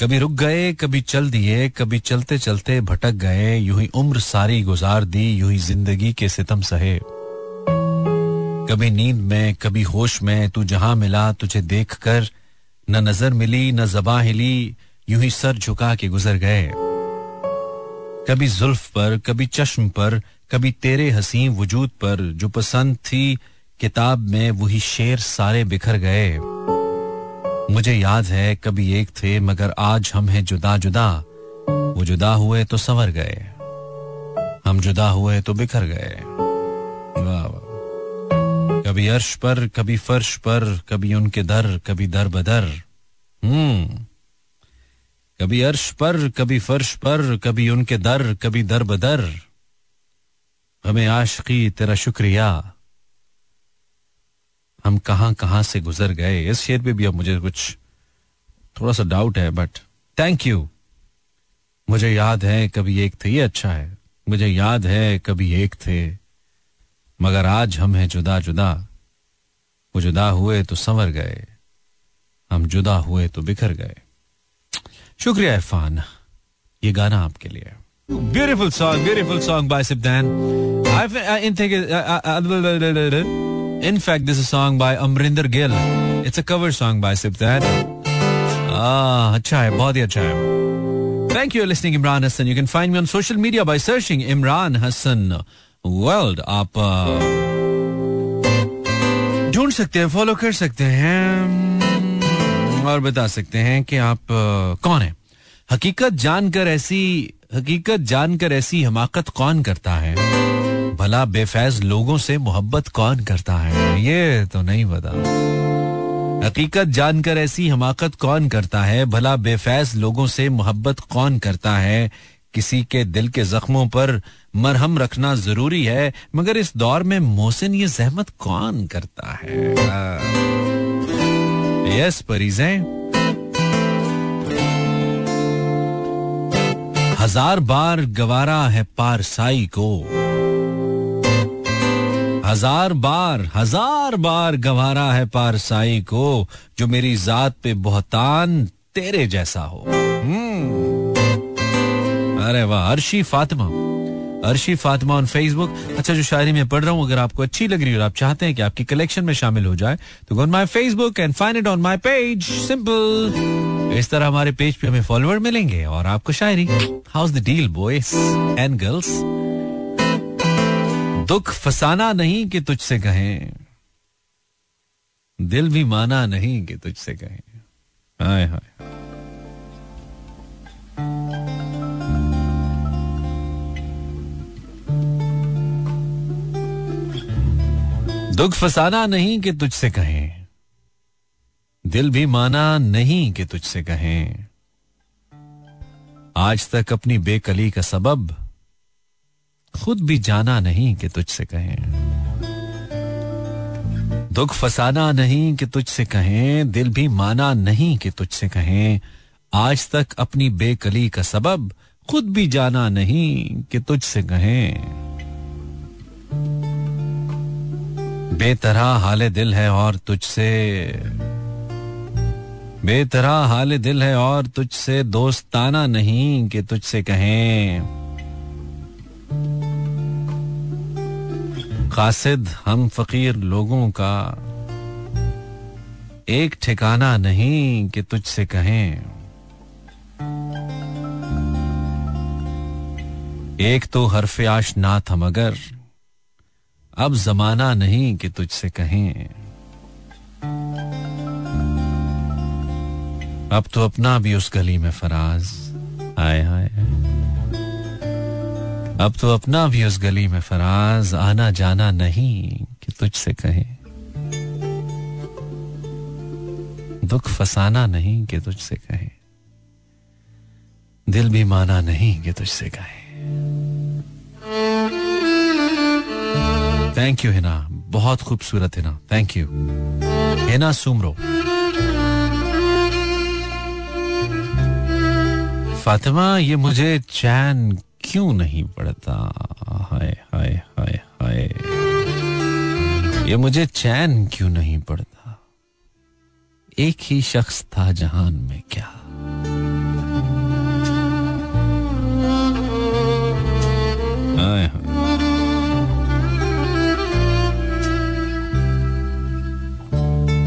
कभी रुक गए, कभी चल दिए, कभी चलते चलते भटक गए, यूँ ही उम्र सारी गुजार दी, यूँ ही ज़िंदगी के सितम सहे। कभी नींद में, कभी होश में, तू जहाँ मिला, तुझे देख कर न नज़र मिली, न जबा हिली, यूँ ही सर झुका के गुजर गए। कभी जुल्फ पर, कभी चश्म पर, कभी तेरे हसी वजूद पर, जो पसंद थी किताब में वही शेर सारे बिखर गए। मुझे याद है, कभी एक थे, मगर आज हम हैं जुदा जुदा। वो जुदा हुए तो संवर गए। हम जुदा हुए तो बिखर गए। कभी अर्श पर, कभी फर्श पर, कभी उनके दर, कभी दर बदर। हम्म। कभी अर्श पर, कभी फर्श पर, कभी उनके दर, कभी दर बदर। हमें आशकी तेरा शुक्रिया। हम कहाँ कहाँ से गुजर गए? इस शेर पे भी अब मुझे कुछ थोड़ा सा डाउट है बट थैंक यू मुझे याद है कभी एक थे, ये अच्छा है। मुझे याद है कभी एक थे। मगर आज हम हैं जुदा जुदा। वो जुदा हुए तो संवर गए। हम जुदा हुए तो बिखर गए। शुक्रिया इरफान। ये गाना आपके लिए beautiful song beautiful song by Sibtain I think In fact, this is a song by Amrinder Gill. It's a cover song by Sibtan. Ah, अच्छा है बहुत ही अच्छा है Thank you for listening Imran Hassan. You can find me on social media by searching Imran Hassan World. आप ढूंढ सकते हैं follow कर सकते हैं और बता सकते हैं कि आप कौन है हकीकत जानकर ऐसी हकीकत जानकर ऐसी हमाकत कौन करता है भला बेफैज लोगों से मोहब्बत कौन करता है? ये तो नहीं पता। हकीकत जानकर ऐसी हमाकत कौन करता है? भला बेफैज लोगों से मोहब्बत कौन करता है? किसी के दिल के जख्मों पर मरहम रखना ज़रूरी है, मगर इस दौर में मोहसिन ये जहमत कौन करता है? यस, परीजें। हज़ार बार गवारा है पारसाई को। हज़ार बार हज़ार बार गंवारा है पारसाई को, जो मेरी जात पे बहुतान तेरे जैसा हो। हम्म। अरे वाह, अर्शी फातिमा। अर्शी फातिमा ऑन फेसबुक अच्छा जो शायरी में पढ़ रहा हूँ, अगर आपको अच्छी लग रही है और आप चाहते हैं कि आपकी कलेक्शन में शामिल हो जाए तो go my Facebook and find it on my page simple इस तरह हमारे पेज पे हमें फॉलोअर मिलेंगे और आपको शायरी। How's the deal boys and girls दुख फसाना नहीं कि तुझसे कहें। दिल भी माना नहीं कि तुझसे कहें। हाय हाय दुख फसाना नहीं कि तुझसे कहें। दिल भी माना नहीं कि तुझसे कहें। आज तक अपनी बेकली का सबब खुद भी जाना नहीं कि तुझसे कहें। दुख फसाना नहीं कि तुझसे कहें। दिल भी माना नहीं कि तुझसे कहें। आज तक अपनी बेकली का सबब खुद भी जाना नहीं कि तुझसे कहें। बेतरह हाल दिल है और तुझसे। बेतरह हाल दिल है और तुझसे दोस्ताना नहीं कि तुझसे कहें। कासिद, हम फकीर लोगों का एक ठिकाना नहीं कि तुझसे कहें। एक तो हरफ आशना था मगर, अब जमाना नहीं कि तुझसे कहें। अब तो अपना भी उस गली में फराज। आए आए। अब तो अपना भी उस गली में फराज आना जाना नहीं कि तुझसे कहे। दुख फसाना नहीं कि तुझसे कहे। दिल भी माना नहीं कि तुझसे कहे। Thank you Hina. बहुत खूबसूरत, Hina. Thank you Hina Soomro. Fatima, ये मुझे चैन क्यों नहीं पड़ता हाय हाय हाय हाय। ये मुझे चैन क्यों नहीं पड़ता एक ही शख्स था जहान में क्या?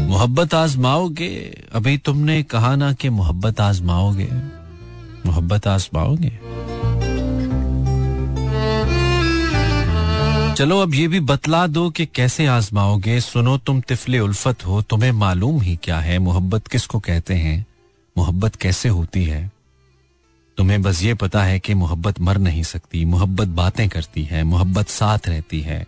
मोहब्बत आजमाओगे? अभी तुमने कहा ना कि मोहब्बत आजमाओगे। मोहब्बत आजमाओगे? चलो, अब ये भी बतला दो कि कैसे आजमाओगे। सुनो, तुम तिफले उल्फत हो, तुम्हें मालूम ही क्या है, मोहब्बत किसको कहते हैं? मोहब्बत कैसे होती है? तुम्हें बस ये पता है कि मोहब्बत मर नहीं सकती, मोहब्बत बातें करती है, मोहब्बत साथ रहती है,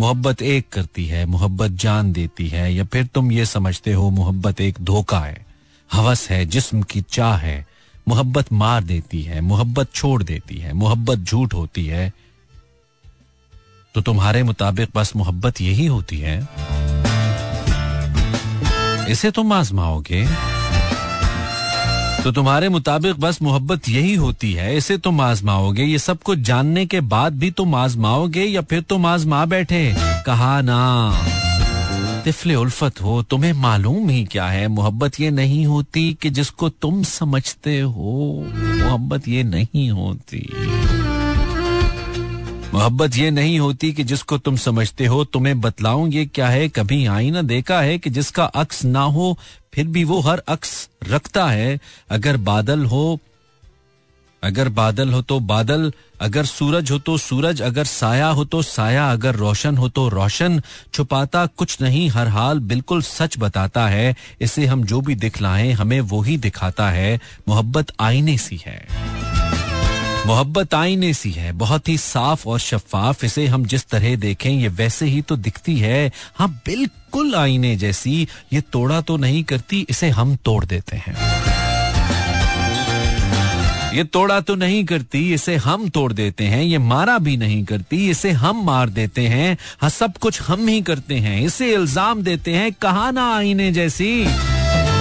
मोहब्बत एक करती है, मोहब्बत जान देती है, या फिर तुम ये समझते हो, मोहब्बत एक धोखा है, हवस है, जिस्म की चाह है, मोहब्बत मार देती है, मोहब्बत छोड़ देती है, मोहब्बत झूठ होती है तो तुम्हारे मुताबिक बस मोहब्बत यही होती है। इसे तुम आजमाओगे। तो तुम्हारे मुताबिक बस मोहब्बत यही होती है, इसे तुम आजमाओगे। ये सब कुछ जानने के बाद भी तुम आजमाओगे या फिर तुम आजमा बैठे? कहा ना। तिफले उल्फत हो, तुम्हें मालूम ही क्या है? मोहब्बत ये नहीं होती कि जिसको तुम समझते हो। मोहब्बत ये नहीं होती। मोहब्बत ये नहीं होती कि जिसको तुम समझते हो, तुम्हें बतलाऊं, ये क्या है? कभी आईना देखा है कि जिसका अक्स ना हो, फिर भी वो हर अक्स रखता है। अगर बादल हो, अगर बादल हो तो बादल, अगर सूरज हो तो सूरज, अगर साया हो तो साया, अगर रोशन हो तो रोशन। छुपाता कुछ नहीं, हर हाल बिल्कुल सच बताता है। इसे हम जो भी दिखलाएँ, हमें वो ही दिखाता है। मोहब्बत आईने सी है। मोहब्बत आईने सी है, बहुत ही साफ़ और शफाफ। इसे हम जिस तरह देखें, ये वैसे ही तो दिखती है। हाँ बिल्कुल आईने जैसी, ये तोड़ा तो नहीं करती, इसे हम तोड़ देते हैं। ये तोड़ा तो नहीं करती, इसे हम तोड़ देते हैं। ये मारा भी नहीं करती, इसे हम मार देते हैं। हाँ सब कुछ हम ही करते हैं। इसे इल्ज़ाम देते हैं, कहा ना आईने जैसी।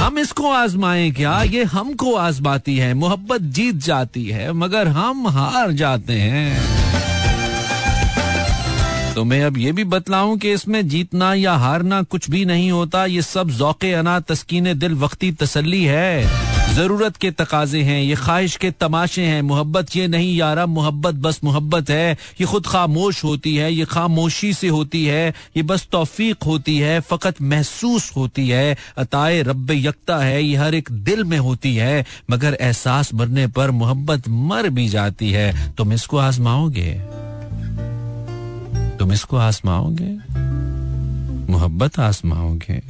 हम इसको आजमाएँ क्या? ये हमको आजमाती है, मोहब्बत जीत जाती है, मगर हम हार जाते हैं। तो मैं अब ये भी बतलाऊं कि इसमें जीतना या हारना कुछ भी नहीं होता, ये सब जौके अना तस्कीन दिल वक्ती तसल्ली है। ज़रूरत के तकाजे हैं, ये ख्वाहिश के तमाशे हैं। मोहब्बत ये नहीं, यारा, मोहब्बत बस मोहब्बत है। ये खुद खामोश होती है, ये खामोशी से होती है, ये बस तौफीक होती है, फकत महसूस होती है। अताए रब यकता है, ये हर एक दिल में होती है, मगर एहसास मरने पर मोहब्बत मर भी जाती है। तुम इसको आजमाओगे? तुम इसको आजमाओगे? मोहब्बत आजमाओगे?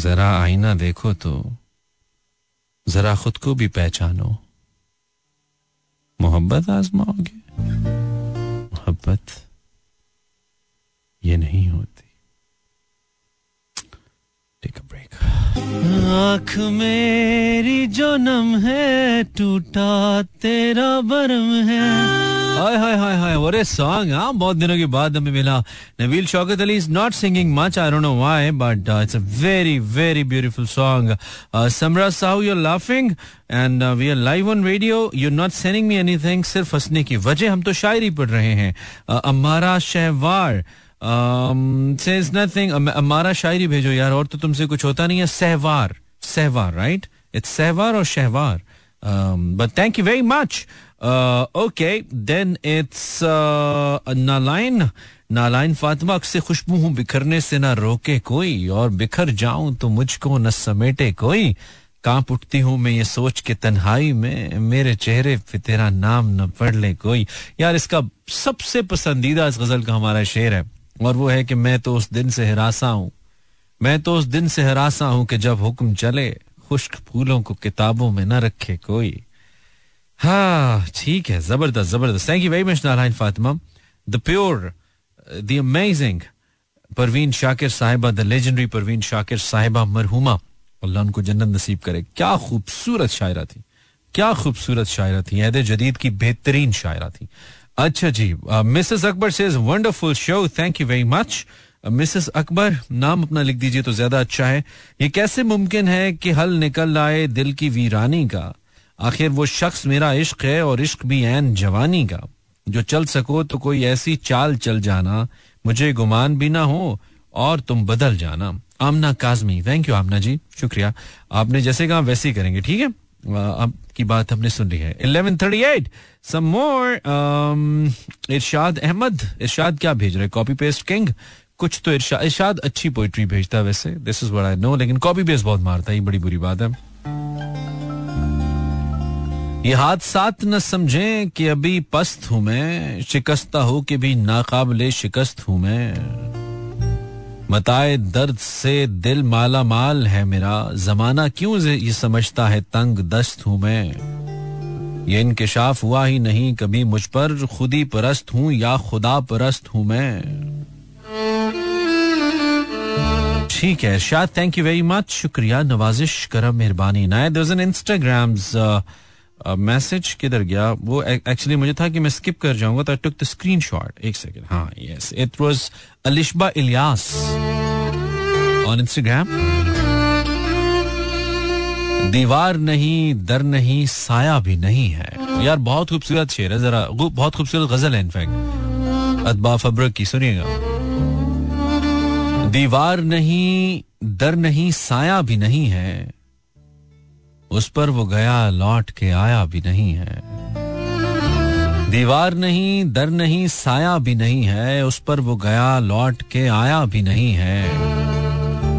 जरा आईना देखो तो। जरा खुद को भी पहचानो। मोहब्बत आजमाओगे? मोहब्बत ये नहीं होती टेक अ ब्रेक आँख मेरी जो नम है टूटा तेरा बरम है। हाय हाय हाय हाय व्हाट ए सॉन्ग हाँ बहुत दिनों के बाद हमें मिला। Nabeel Shaukat Ali is not singing much I don't know why but it's a very very beautiful song Samra Sahu you are laughing and we are live on radio you not sending me anything सिर्फ़ हंसने की वजह हम तो शायरी पढ़ रहे हैं। Uh, अमारा शहवार सेज नथिंग अमारा शायरी भेजो यार और तो तुमसे कुछ होता नहीं है सहवार सहवार राइट इट्स सहवार और Shahwar but thank you very much okay then it's नालाइन नालाइन Fatima से खुशबू हूँ बिखरने से ना रोके कोई और बिखर जाऊँ तो मुझको न समेटे कोई काँप उठती हूँ मैं ये सोच के तन्हाई में मेरे चेहरे पे तेरा नाम न पढ़ ले कोई यार इसका सबसे पसंदीदा इस गज़ल का हमारा शेर है और वो है कि मैं तो उस दिन से हरासा हूँ। मैं तो उस दिन से हरासा हूँ कि जब हुक्म चले, खुश्क फूलों को किताबों में न रखे कोई। हाँ ठीक है, ज़बरदस्त ज़बरदस्त। Thank you very much Narayan Fatima. The pure the amazing Parveen Shakir Sahiba the legendary Parveen Shakir साहिबा मरहुमा। अल्लाह उनको जन्नत नसीब करे। क्या खूबसूरत शायरा थी। क्या खूबसूरत शायरा थी। ऐद जदीद की बेहतरीन शायरा थी। अच्छा जी मिसेस अकबर से wonderful show thank you very much Mrs Akbar नाम अपना लिख दीजिए तो ज़्यादा अच्छा है। ये कैसे मुमकिन है कि हल निकल आए दिल की वीरानी का? आखिर वो शख्स मेरा इश्क है और इश्क भी एन जवानी का। जो चल सको तो कोई ऐसी चाल चल जाना। मुझे गुमान भी ना हो और तुम बदल जाना। आमना काजमी थैंक यू आमना जी, शुक्रिया। आपने जैसे कहा वैसे ही करेंगे, ठीक है? आपकी बात हमने सुन ली है। Eleven thirty eight some more Irshad Ahmad. Irshad क्या भेज रहे कॉपी पेस्ट किंग कुछ तो इरशाद इरशाद अच्छी पोइट्री भेजता है वैसे। दिस इज़ आई नो लेकिन कॉपी बेस बहुत मारता है। ये बड़ी बुरी बात है। ये हादसात न समझें कि अभी पस्त हूँ मैं, शिकस्ता हो कि भी नाकाबले शिकस्त हूँ मैं। बताए दर्द से दिल माला माल है मेरा। जमाना क्यों ये समझता है तंग दस्त हूँ मैं? ये इंकशाफ हुआ ही नहीं, कभी मुझ पर खुदी परस्त हूँ या खुदा परस्त हूँ मैं। ठीक है, शायद थैंक यू वेरी मच शुक्रिया, नवाजिश, करम, मेहरबानी। नाय देयर एन मैसेज किधर गया? वो एक्चुअली मुझे था कि मैं स्किप कर जाऊँगा तो आई टुक द स्क्रीनशॉट एक सेकंड हाँ yes it was Alishba Ilyas on Instagram दीवार नहीं, दर नहीं, साया भी नहीं है। यार, बहुत खूबसूरत शेर है, जरा बहुत खूबसूरत गज़ल है इनफैक्ट अदबा फब्र की, सुनिएगा। दीवार नहीं, दर नहीं, साया भी नहीं है। उस पर वो गया, लौट के आया भी नहीं है। दीवार नहीं, दर नहीं, साया भी नहीं है। उस पर वो गया, लौट के आया भी नहीं है।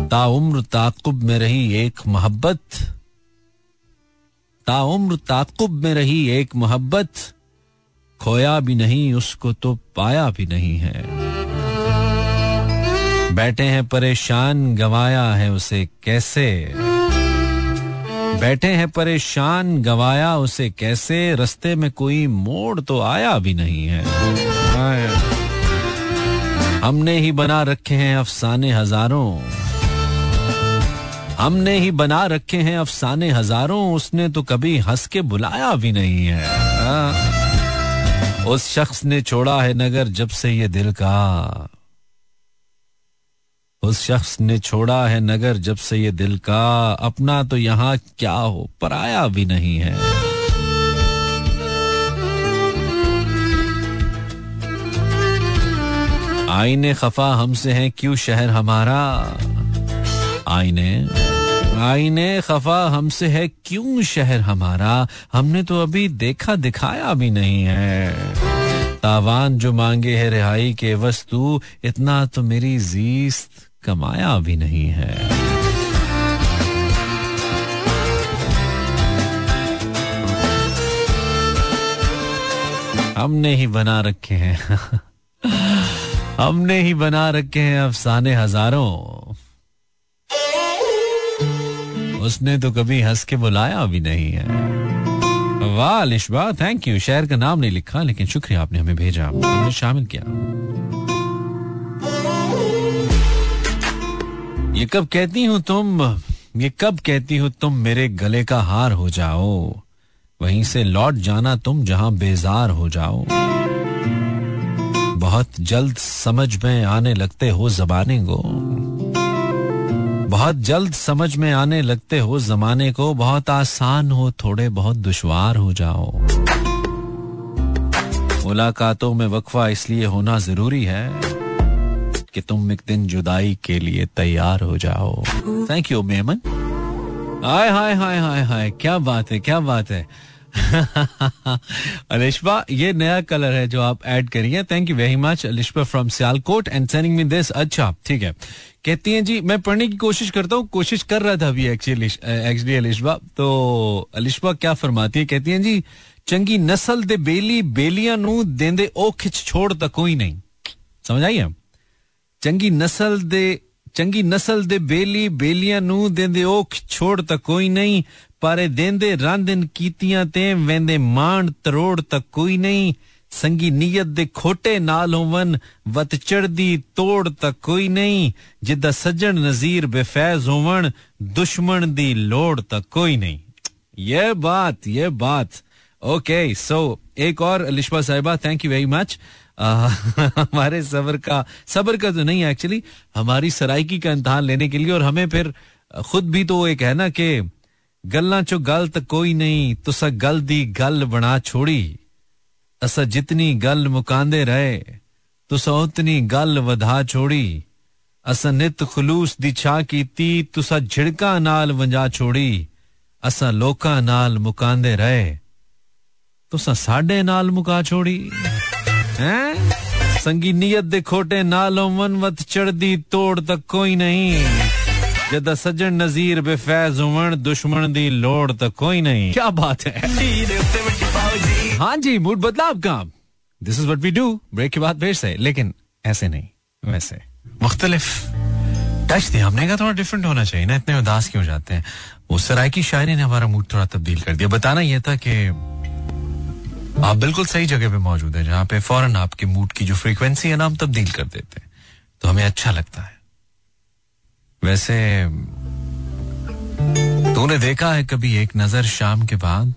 ताउम्र ताकुब में रही एक मोहब्बत। ताउम्र ताकुब में रही एक मोहब्बत। खोया भी नहीं, उसको तो पाया भी नहीं है। बैठे हैं परेशान, गवाया है उसे कैसे? बैठे हैं परेशान गवाया उसे कैसे? रस्ते में कोई मोड़ तो आया भी नहीं है। हमने ही बना रखे हैं अफसाने हज़ारों। हमने ही बना रखे हैं अफसाने हज़ारों उसने तो कभी हंस के बुलाया भी नहीं है। आ, उस शख्स ने छोड़ा है नगर जब से ये दिल का उस शख्स ने छोड़ा है नगर जब से ये दिल का अपना तो यहाँ क्या हो, पराया भी नहीं है। आईने खफा हमसे है, क्यों शहर हमारा? आईने आईने खफा हमसे है, क्यों शहर हमारा? हमने तो अभी देखा दिखाया भी नहीं है। तावान जो मांगे है रिहाई के वस्तु, इतना तो मेरी जीस्त कमाया भी नहीं है। हमने ही बना रखे हैं। हमने ही बना रखे हैं अफसाने हज़ारों। उसने तो कभी हंस के बुलाया भी नहीं है। वाह थैंक यू शहर का नाम नहीं लिखा, लेकिन शुक्रिया आपने हमें भेजा। हमने शामिल किया। ये कब कहती हूँ तुम? ये कब कहती हूँ तुम मेरे गले का हार हो जाओ? वहीं से लौट जाना तुम जहाँ बेजार हो जाओ। बहुत जल्द समझ में आने लगते हो जमाने को। बहुत जल्द समझ में आने लगते हो जमाने को। बहुत आसान हो, थोड़े बहुत दुश्वार हो जाओ। मुलाकातों में वक्फा इसलिए होना ज़रूरी है कि तुम एक दिन जुदाई के लिए तैयार हो जाओ। Thank you Memon hi hi hi hi hi क्या बात है, क्या बात है? अलिशबा ये नया कलर है जो आप ऐड करिए thank you very much Alishba from Sialkot and sending me this अच्छा ठीक है. कहती हैं, जी, मैं पढ़ने की कोशिश करता हूँ, कोशिश कर रहा था अभी एक्चुअली एक्चुअली अलिशबा तो अलिशबा क्या फरमाती है? कहती हैं, जी, चंगी नस्ल दे बेली, बेलियाँ नु देंदे ओ खिच छोड़ तक कोई नहीं. समझ आई चंगी नस्ल दे चंगी नस्ल दे बेली बेलियाँ नु देंदे ओ छोड़ तक कोई नहीं पर देंदे रांदन कीतियाँ ते वेंदे मांड तरोड़ तक कोई नहीं संगी नीयत दे खोटे नाल होवन वत चढ़दी तोड़ तक कोई नहीं जिदा सज्जन नजीर बेफैज होवन दुश्मन दी लोड़ तक कोई नहीं ये बात ये बात ओके सो एक और लिशबा साहिबा थैंक यू वेरी मच हमारे सबर का सबर का तो नहीं एक्चुअली हमारी सराइकी का इम्तहान लेने के लिए और हमें फिर खुद भी तो एक है ना कि गल्ला चो गल तो कोई नहीं, तुसा गल दी गल बना छोड़ी। असा जितनी गल मुकांदे रहे, तुसा उतनी गल वधा छोड़ी। असा नित खलूस दी छा कीती, तुसा झिड़का नाल वंजा छोड़ी। असा लोका नाल मुकांदे रहे। तुसा साडे नाल मुका छोड़ी। हैं? संगी नीयत दे खोटे नालों मनवत चढ़दी तोड़ तक कोई नहीं। जदा सज्जन नजीर बेफैज उमन दुश्मन दी लोड़ तक कोई नहीं। क्या बात है? हाँ जी मूड बदला आपका। This is what we do break के बाद फिर से लेकिन ऐसे नहीं वैसे। मुख्तलिफ़। टच दिया हमने कहा थोड़ा डिफरेंट होना चाहिए ना इतने उदास क्यों जाते हैं? उस सराय की शायरी ने हमारा मूड थोड़ा तब्दील कर दिया। बताना यह था कि आप बिल्कुल सही जगह पे मौजूद है, जहाँ पे फ़ौरन आपके मूड की जो फ्रीक्वेंसी है ना, हम तब्दील कर देते हैं। तो हमें अच्छा लगता है। वैसे, तूने देखा है कभी एक नज़र शाम के बाद?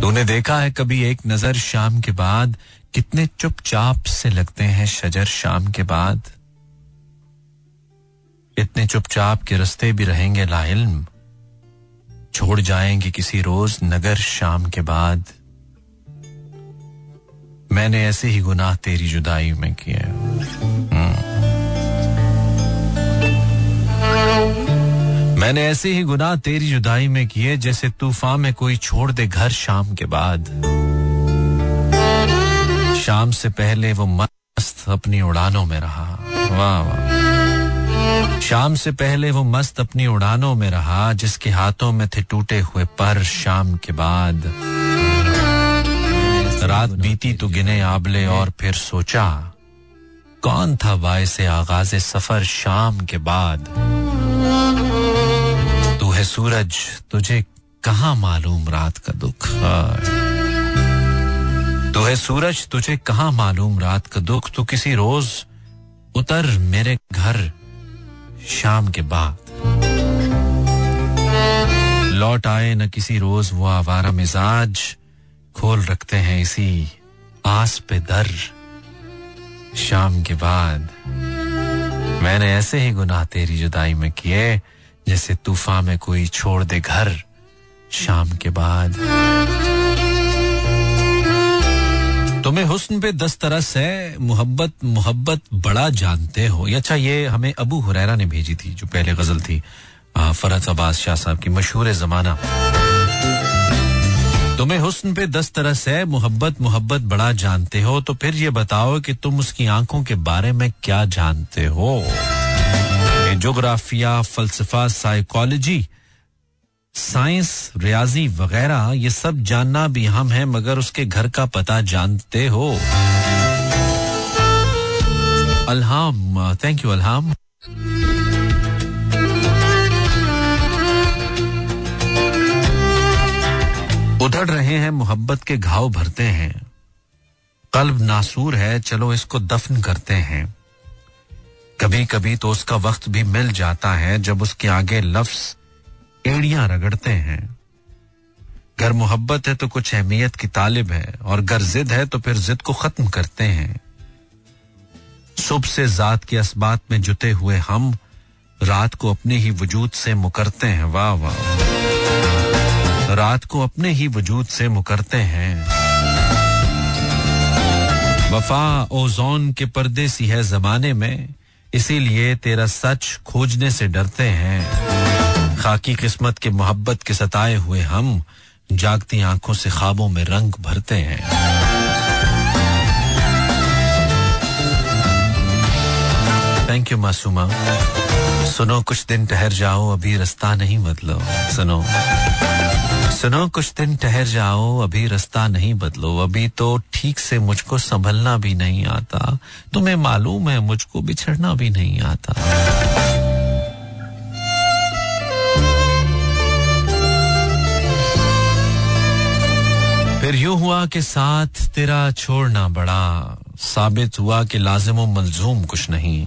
तूने देखा है कभी एक नज़र शाम के बाद? कितने चुपचाप से लगते हैं शजर शाम के बाद? इतने चुपचाप के रस्ते भी रहेंगे लाइल्म छोड़ जाएँगे किसी रोज नगर शाम के बाद। मैंने ऐसे ही गुनाह तेरी जुदाई में किए हम्म। मैंने ऐसे ही गुनाह तेरी जुदाई में किए जैसे तूफ़ान में कोई छोड़ दे घर शाम के बाद। शाम से पहले वो मस्त अपनी उड़ानों में रहा। वाह वाह। शाम से पहले वो मस्त अपनी उड़ानों में रहा, जिसके हाथों में थे टूटे हुए पर शाम के बाद। रात बीती तो गिने आबले और फिर सोचा, कौन था वाय से आगाज़ सफ़र शाम के बाद? तू है सूरज, तुझे कहा मालूम रात का दुख? तू है सूरज, तुझे कहा मालूम रात का दुख? तू किसी रोज उतर मेरे घर शाम के बाद। लौट आए न किसी रोज वो आवारा मिजाज, खोल रखते हैं इसी आस पे दर। शाम के बाद, मैंने ऐसे ही गुनाह तेरी जुदाई में किए, जैसे तूफ़ान में कोई छोड़ दे घर। शाम के बाद तुम्हें हुस्न पे दस तरस है मोहब्बत मोहब्बत बड़ा जानते हो। अच्छा ये हमें अबू हुरैरा ने भेजी थी, जो पहले गज़ल थी फरत अब्बास शाह साहब की मशहूर जमाना। तुम्हें हुस्न पे दस तरस है मोहब्बत मोहब्बत बड़ा जानते हो तो फिर ये बताओ कि तुम उसकी आँखों के बारे में क्या जानते हो? जोग्राफिया फलसफा, साइकोलॉजी साइंस, रियाजी वगैरह, ये सब जानना भी हम हैं, मगर उसके घर का पता जानते हो। अल्हाम थैंक यू अल्हाम। उधड़ रहे हैं, मोहब्बत के घाव भरते हैं। कल्ब नासूर है, चलो इसको दफन करते हैं। कभी कभी तो उसका वक्त भी मिल जाता है, जब उसके आगे लफ्ज एड़ियाँ रगड़ते हैं। घर मोहब्बत है तो कुछ अहमियत की तालिब है और घर जिद है तो फिर जिद को खत्म करते हैं। सुबह से जात के असबात में जुटे हुए हम रात को अपने ही वजूद से मुकरते हैं। वाह वाह। रात को अपने ही वजूद से मुकरते हैं। वफा ओजोन के पर्दे सी है जमाने में, इसीलिए तेरा सच खोजने से डरते हैं। खाकी किस्मत के मोहब्बत के सताए हुए हम जागती आँखों से ख्वाबों में रंग भरते हैं। Thank you Masooma. सुनो, कुछ दिन ठहर जाओ, अभी रास्ता नहीं बदलो। सुनो। सुनो, कुछ दिन ठहर जाओ, अभी रास्ता नहीं बदलो। अभी तो ठीक से मुझको संभलना भी नहीं आता। तुम्हें मालूम है, मुझको बिछड़ना भी नहीं आता। यूँ हुआ कि साथ तेरा छोड़ना बड़ा। साबित हुआ कि लाजिम मलजूम कुछ नहीं।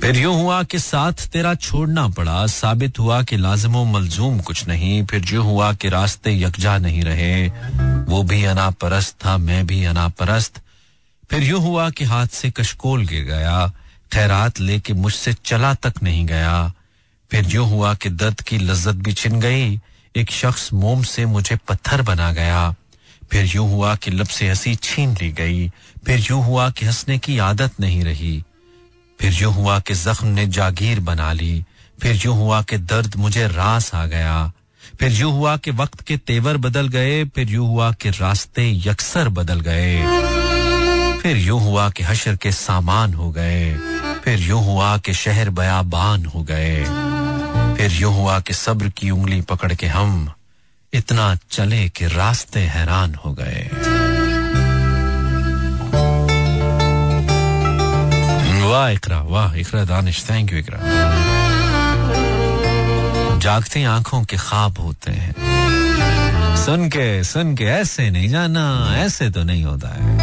फिर यूँ हुआ कि साथ तेरा छोड़ना पड़ा। साबित हुआ कि लाजमो मलजूम कुछ नहीं। फिर जो हुआ कि रास्ते यकजा नहीं रहे। वो भी अना परस्त था, मैं भी अना परस्त फिर यूँ हुआ कि हाथ से कशकोल गिर गया। खैरात लेके मुझसे चला तक नहीं गया। फिर यूँ हुआ कि दर्द की लज्जत भी छिन गई। एक शख्स मोम से मुझे पत्थर बना गया। फिर यूँ हुआ कि लब से हँसी छीन ली गई। फिर यूँ हुआ कि हंसने की आदत नहीं रही। फिर यूँ हुआ कि जख्म ने जागीर बना ली। फिर यूँ हुआ कि दर्द मुझे रास आ गया। फिर यूँ हुआ कि वक्त के तेवर बदल गए। फिर यूँ हुआ कि रास्ते यकसर बदल गए। फिर यूँ हुआ कि हशर के सामान हो गए। फिर यूँ हुआ कि शहर बयाबान हो गए। फिर यूँ हुआ कि सब्र की उंगली पकड़ के हम इतना चले कि रास्ते हैरान हो गए। वाह, इकरा वाह, इकरा, दानिश थैंक यू इकरा। जागती आँखों के ख्वाब होते हैं। सुन के सुन के, ऐसे नहीं जाना, ऐसे तो नहीं होता है।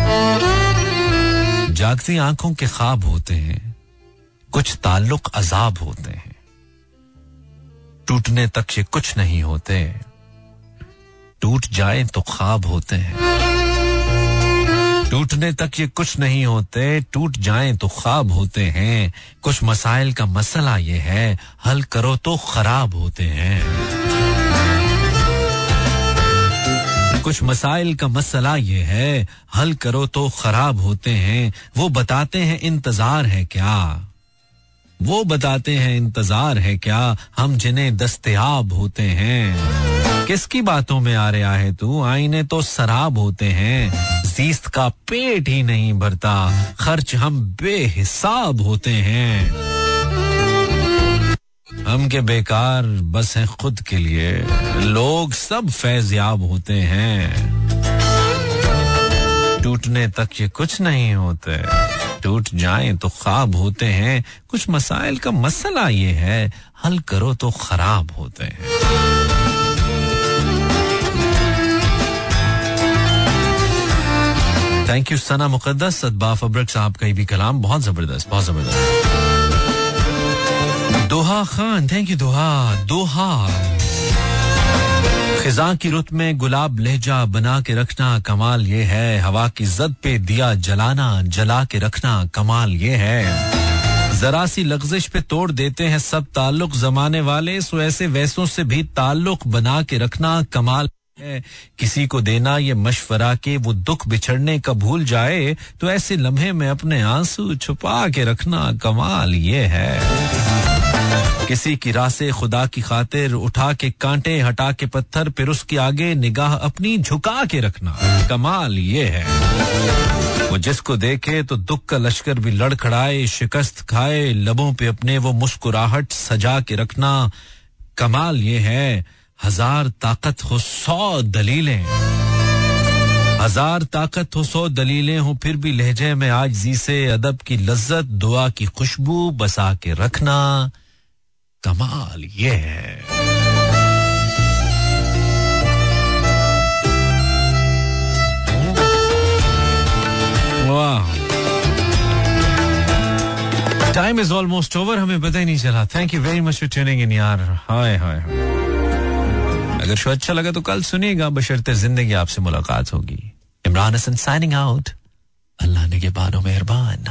जागती आँखों के ख्वाब होते हैं, कुछ ताल्लुक अजाब होते हैं। टूटने तक ये कुछ नहीं होते। टूट जाए तो ख्वाब होते हैं। टूटने तक ये कुछ नहीं होते, टूट जाए तो ख्वाब होते हैं। कुछ मसाइल का मसला ये है, हल करो तो खराब होते हैं। कुछ मसाइल का मसला ये है, हल करो तो खराब होते हैं। वो बताते हैं इंतज़ार है क्या। वो बताते हैं, इंतज़ार है क्या हम जिन्हें दस्तयाब होते हैं। किसकी बातों में आ रहा है तू? आईने तो शराब होते हैं। जीस्त का पेट ही नहीं भरता। खर्च हम बेहिसाब होते हैं। हम के बेकार बस हैं खुद के लिए। लोग सब फैजयाब होते हैं। टूटने तक ये कुछ नहीं होते। टूट जाएँ तो ख्वाब होते हैं। कुछ मसाइल का मसला ये है, हल करो तो खराब होते हैं। थैंक यू सना मुकद्दस सदबा फब्रक साहब का भी कलाम बहुत ज़बरदस्त बहुत ज़बरदस्त। Doha Khan thank you Doha. दोहा। खिजा की रुत में गुलाब लहजा बना के रखना कमाल ये है। हवा की जद पे दिया जलाना, जला के रखना कमाल ये है। जरा सी लफ्जिश पे तोड़ देते हैं सब ताल्लुक। जमाने वाले सो ऐसे वैसों से भी ताल्लुक बना के रखना कमाल है। किसी को देना ये मशवरा के वो दुख बिछड़ने का भूल जाए तो ऐसे लम्हे में अपने आँसू छुपा के रखना कमाल ये है। किसी की राह से खुदा की खातिर उठा के कांटे, हटा के पत्थर, फिर उसके आगे निगाह अपनी झुका के रखना। कमाल ये है। वो जिसको देखे तो दुख का लश्कर भी लड़खड़ाए, शिकस्त खाए, लबों पे अपने वो मुस्कुराहट सजा के रखना। कमाल ये है, हज़ार ताकत हो सौ दलीलें। हज़ार ताकत हो सौ दलीलें हो, फिर भी लहजे में आज जी से अदब की लज्जत, दुआ की खुशबू बसा के रखना। कमाल, ये है। टाइम इज़ ऑलमोस्ट ओवर हमें पता ही नहीं चला। Thank you very much for tuning in यार। हाय हाय हाय। अगर शो अच्छा लगा तो कल सुनिएगा, बशरते ज़िंदगी आपसे मुलाकात होगी। इमरान हसन साइनिंग आउट अल्लाह ने के बानों मेहरबान